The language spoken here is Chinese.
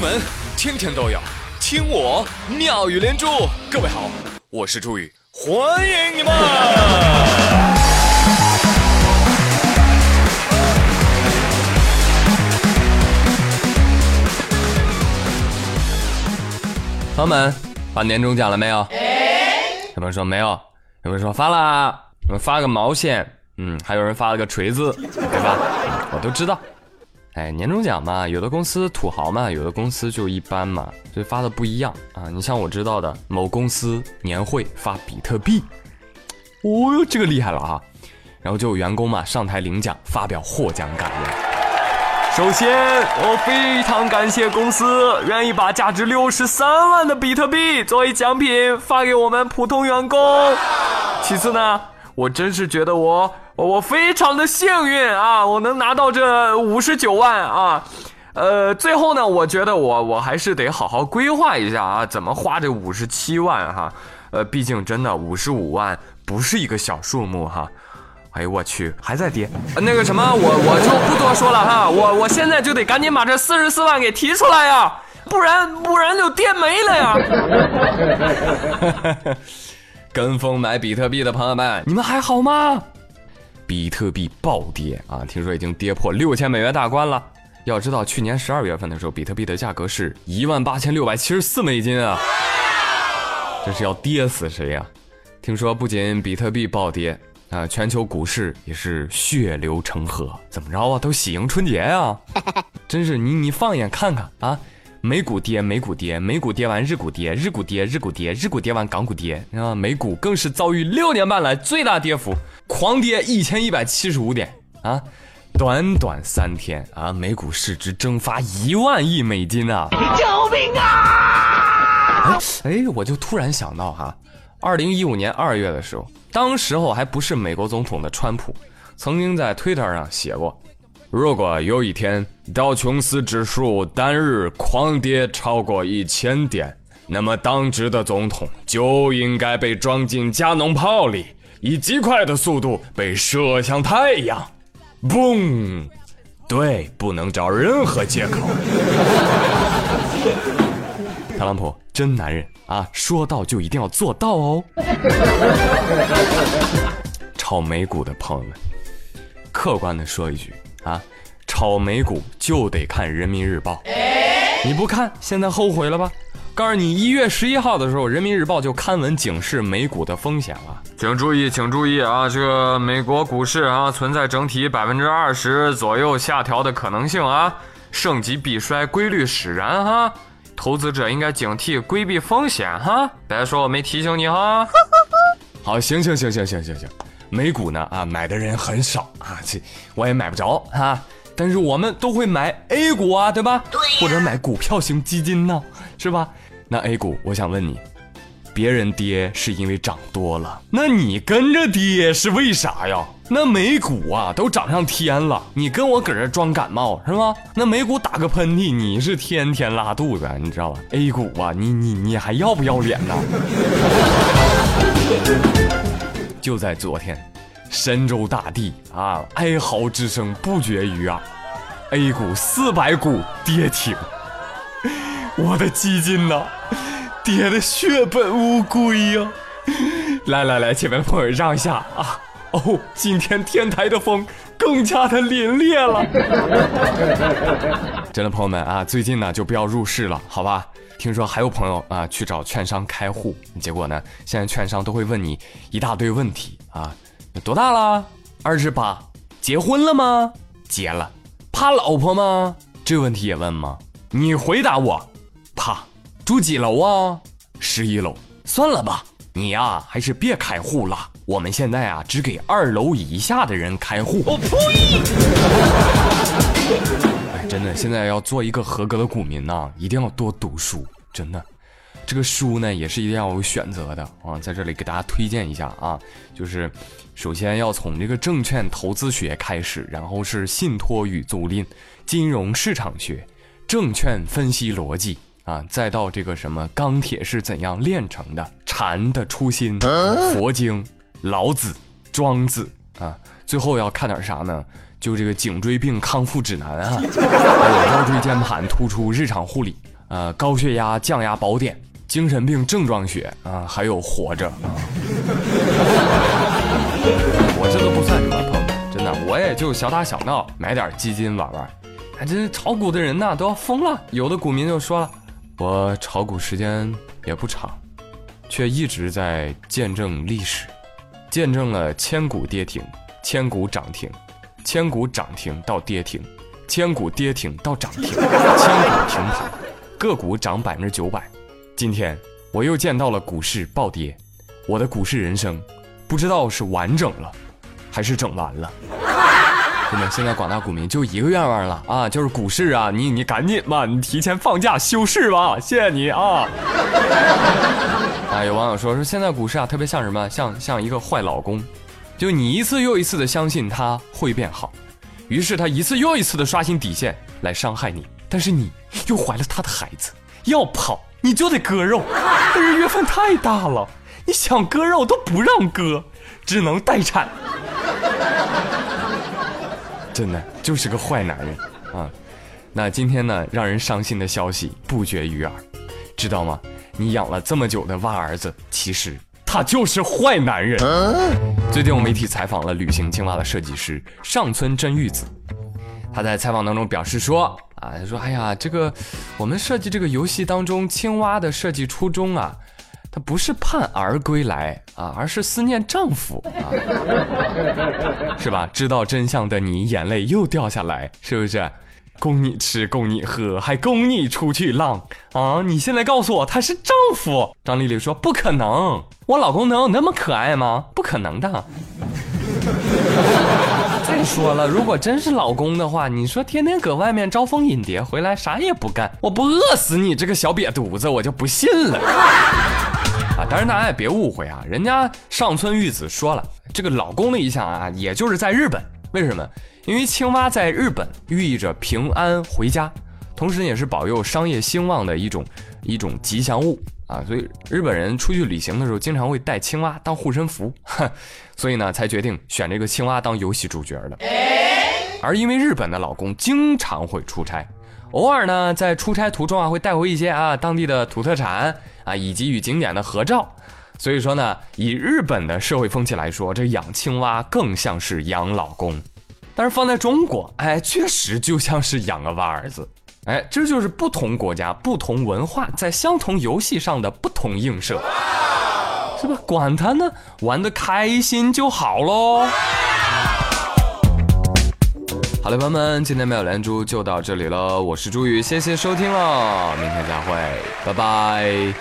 闻天天都有，听我妙语连珠。各位好，我是朱宇，欢迎你们！朋友们，发年终奖了没有？有人说没有，有人说发了，发个毛线，嗯，还有人发了个锤子，对吧？我都知道。哎，年终奖嘛，有的公司土豪嘛，有的公司就一般嘛，所以发的不一样啊。你像我知道的某公司年会发比特币，哦哟，这个厉害了啊！然后就有员工嘛上台领奖，发表获奖感言。首先，我非常感谢公司愿意把价值六十三万的比特币作为奖品发给我们普通员工。其次呢。我真是觉得我我非常的幸运啊！我能拿到这五十九万啊，呃，最后呢，我觉得我我还是得好好规划一下啊，怎么花这五十七万哈？呃，毕竟真的五十五万不是一个小数目哈。哎呦我去，还在跌。那个什么，我我就不多说了哈，我我现在就得赶紧把这四十四万给提出来呀，不然不然就跌没了呀。跟风买比特币的朋友们，你们还好吗？比特币暴跌啊，听说已经跌破六千美元大关了。要知道，去年十二月份的时候，比特币的价格是一万八千六百七十四美金啊，这是要跌死谁呀？听说不仅比特币暴跌啊，全球股市也是血流成河，怎么着啊？都喜迎春节呀？真是你你放眼看看啊！美股跌，美股跌，美股跌完日股跌，日股跌，日股跌，日股跌完港股跌，啊，美股更是遭遇六年半来最大跌幅，狂跌一千一百七十五点啊！短短三天啊，美股市值蒸发一万亿美金啊！救命啊！哎哎，我就突然想到哈，二零一五年二月的时候，当时候还不是美国总统的川普，曾经在 Twitter 上写过。如果有一天道琼斯指数单日狂跌超过一千点，那么当值的总统就应该被装进加农炮里，以极快的速度被射向太阳。嘣！对，不能找任何借口。特朗普真男人啊，说到就一定要做到哦。炒美股的朋友们，客观的说一句。啊，炒美股就得看人民日报，你不看，现在后悔了吧？告诉你，一月十一号的时候，人民日报就刊文警示美股的风险了，请注意，请注意啊！这个美国股市啊，存在整体百分之二十左右下调的可能性啊，盛极必衰规律使然哈，投资者应该警惕规避风险哈，别说我没提醒你哈。好，行行行行行行行。美股呢啊，买的人很少啊，这我也买不着哈。但是我们都会买 A 股啊，对吧？对。或者买股票型基金呢，是吧？那 A 股，我想问你，别人跌是因为涨多了，那你跟着跌是为啥呀？那美股啊都涨上天了，你跟我搁这装感冒是吧？那美股打个喷嚏，你是天天拉肚子，你知道吧？A 股啊，你你你还要不要脸呢？就在昨天，神州大地啊，哀嚎之声不绝于耳，A 股四百股跌停，我的基金呐，跌的血本无归呀！来来来，前面朋友让一下啊！哦，今天天台的风更加的凛冽了。真的朋友们啊，最近呢就不要入市了，好吧？听说还有朋友啊去找券商开户，结果呢，现在券商都会问你一大堆问题啊，多大了？二十八，结婚了吗？结了，怕老婆吗？这问题也问吗？你回答我，怕。住几楼啊？十一楼。算了吧，你呀还是别开户了。我们现在啊只给二楼以下的人开户。我呸！真的，现在要做一个合格的股民呢，一定要多读书。真的，这个书呢也是一定要有选择的啊。在这里给大家推荐一下啊，就是首先要从这个证券投资学开始，然后是信托与租赁、金融市场学、证券分析逻辑啊，再到这个什么钢铁是怎样炼成的、禅的初心、佛经、老子、庄子啊。最后要看点啥呢？就这个颈椎病康复指南啊，还 有腰椎间盘突出日常护理，呃，高血压降压宝典，精神病症状学啊，还有活着啊。我这都不算什么，朋友们，真的，我也就小打小闹，买点基金玩玩。哎，这炒股的人呐都要疯了，有的股民就说了，我炒股时间也不长，却一直在见证历史，见证了千股跌停，千股涨停。千股涨停到跌停，千股跌停到涨停，千股停牌，个股涨百分之九百。今天我又见到了股市暴跌，我的股市人生不知道是完整了，还是整完了。真的，现在广大股民就一个愿望了啊，就是股市啊，你你赶紧吧，你提前放假休市吧，谢谢你啊。啊，有网友说说现在股市啊，特别像什么？像像一个坏老公。就你一次又一次的相信他会变好，于是他一次又一次的刷新底线来伤害你，但是你又怀了他的孩子，要跑你就得割肉，但是月份太大了，你想割肉都不让割，只能待产。真的就是个坏男人啊！那今天呢，让人伤心的消息不绝于耳，知道吗？你养了这么久的蛙儿子，其实。他就是坏男人。最近，我媒体采访了旅行青蛙的设计师上村真玉子，他在采访当中表示说：“啊，他说，哎呀，这个我们设计这个游戏当中青蛙的设计初衷啊，它不是盼儿归来啊，而是思念丈夫啊，是吧？知道真相的你眼泪又掉下来，是不是？”供你吃，供你喝，还供你出去浪啊！你现在告诉我他是丈夫？张丽丽说不可能，我老公能有那么可爱吗？不可能的。再说了，如果真是老公的话，你说天天搁外面招蜂引蝶，回来啥也不干，我不饿死你这个小瘪犊子，我就不信了。啊，当然大家也别误会啊，人家上村玉子说了，这个老公的意象啊，也就是在日本，为什么？因为青蛙在日本寓意着平安回家，同时也是保佑商业兴旺的一种一种吉祥物啊，所以日本人出去旅行的时候经常会带青蛙当护身符，所以呢才决定选这个青蛙当游戏主角的。而因为日本的老公经常会出差，偶尔呢在出差途中啊会带回一些啊当地的土特产啊以及与景点的合照，所以说呢以日本的社会风气来说，这养青蛙更像是养老公。但是放在中国，哎，确实就像是养个蛙儿子，哎，这就是不同国家、不同文化在相同游戏上的不同映射，是吧？管他呢，玩的开心就好喽。好了，朋友们，今天没有连珠就到这里了，我是朱宇，谢谢收听了，明天再会，拜拜。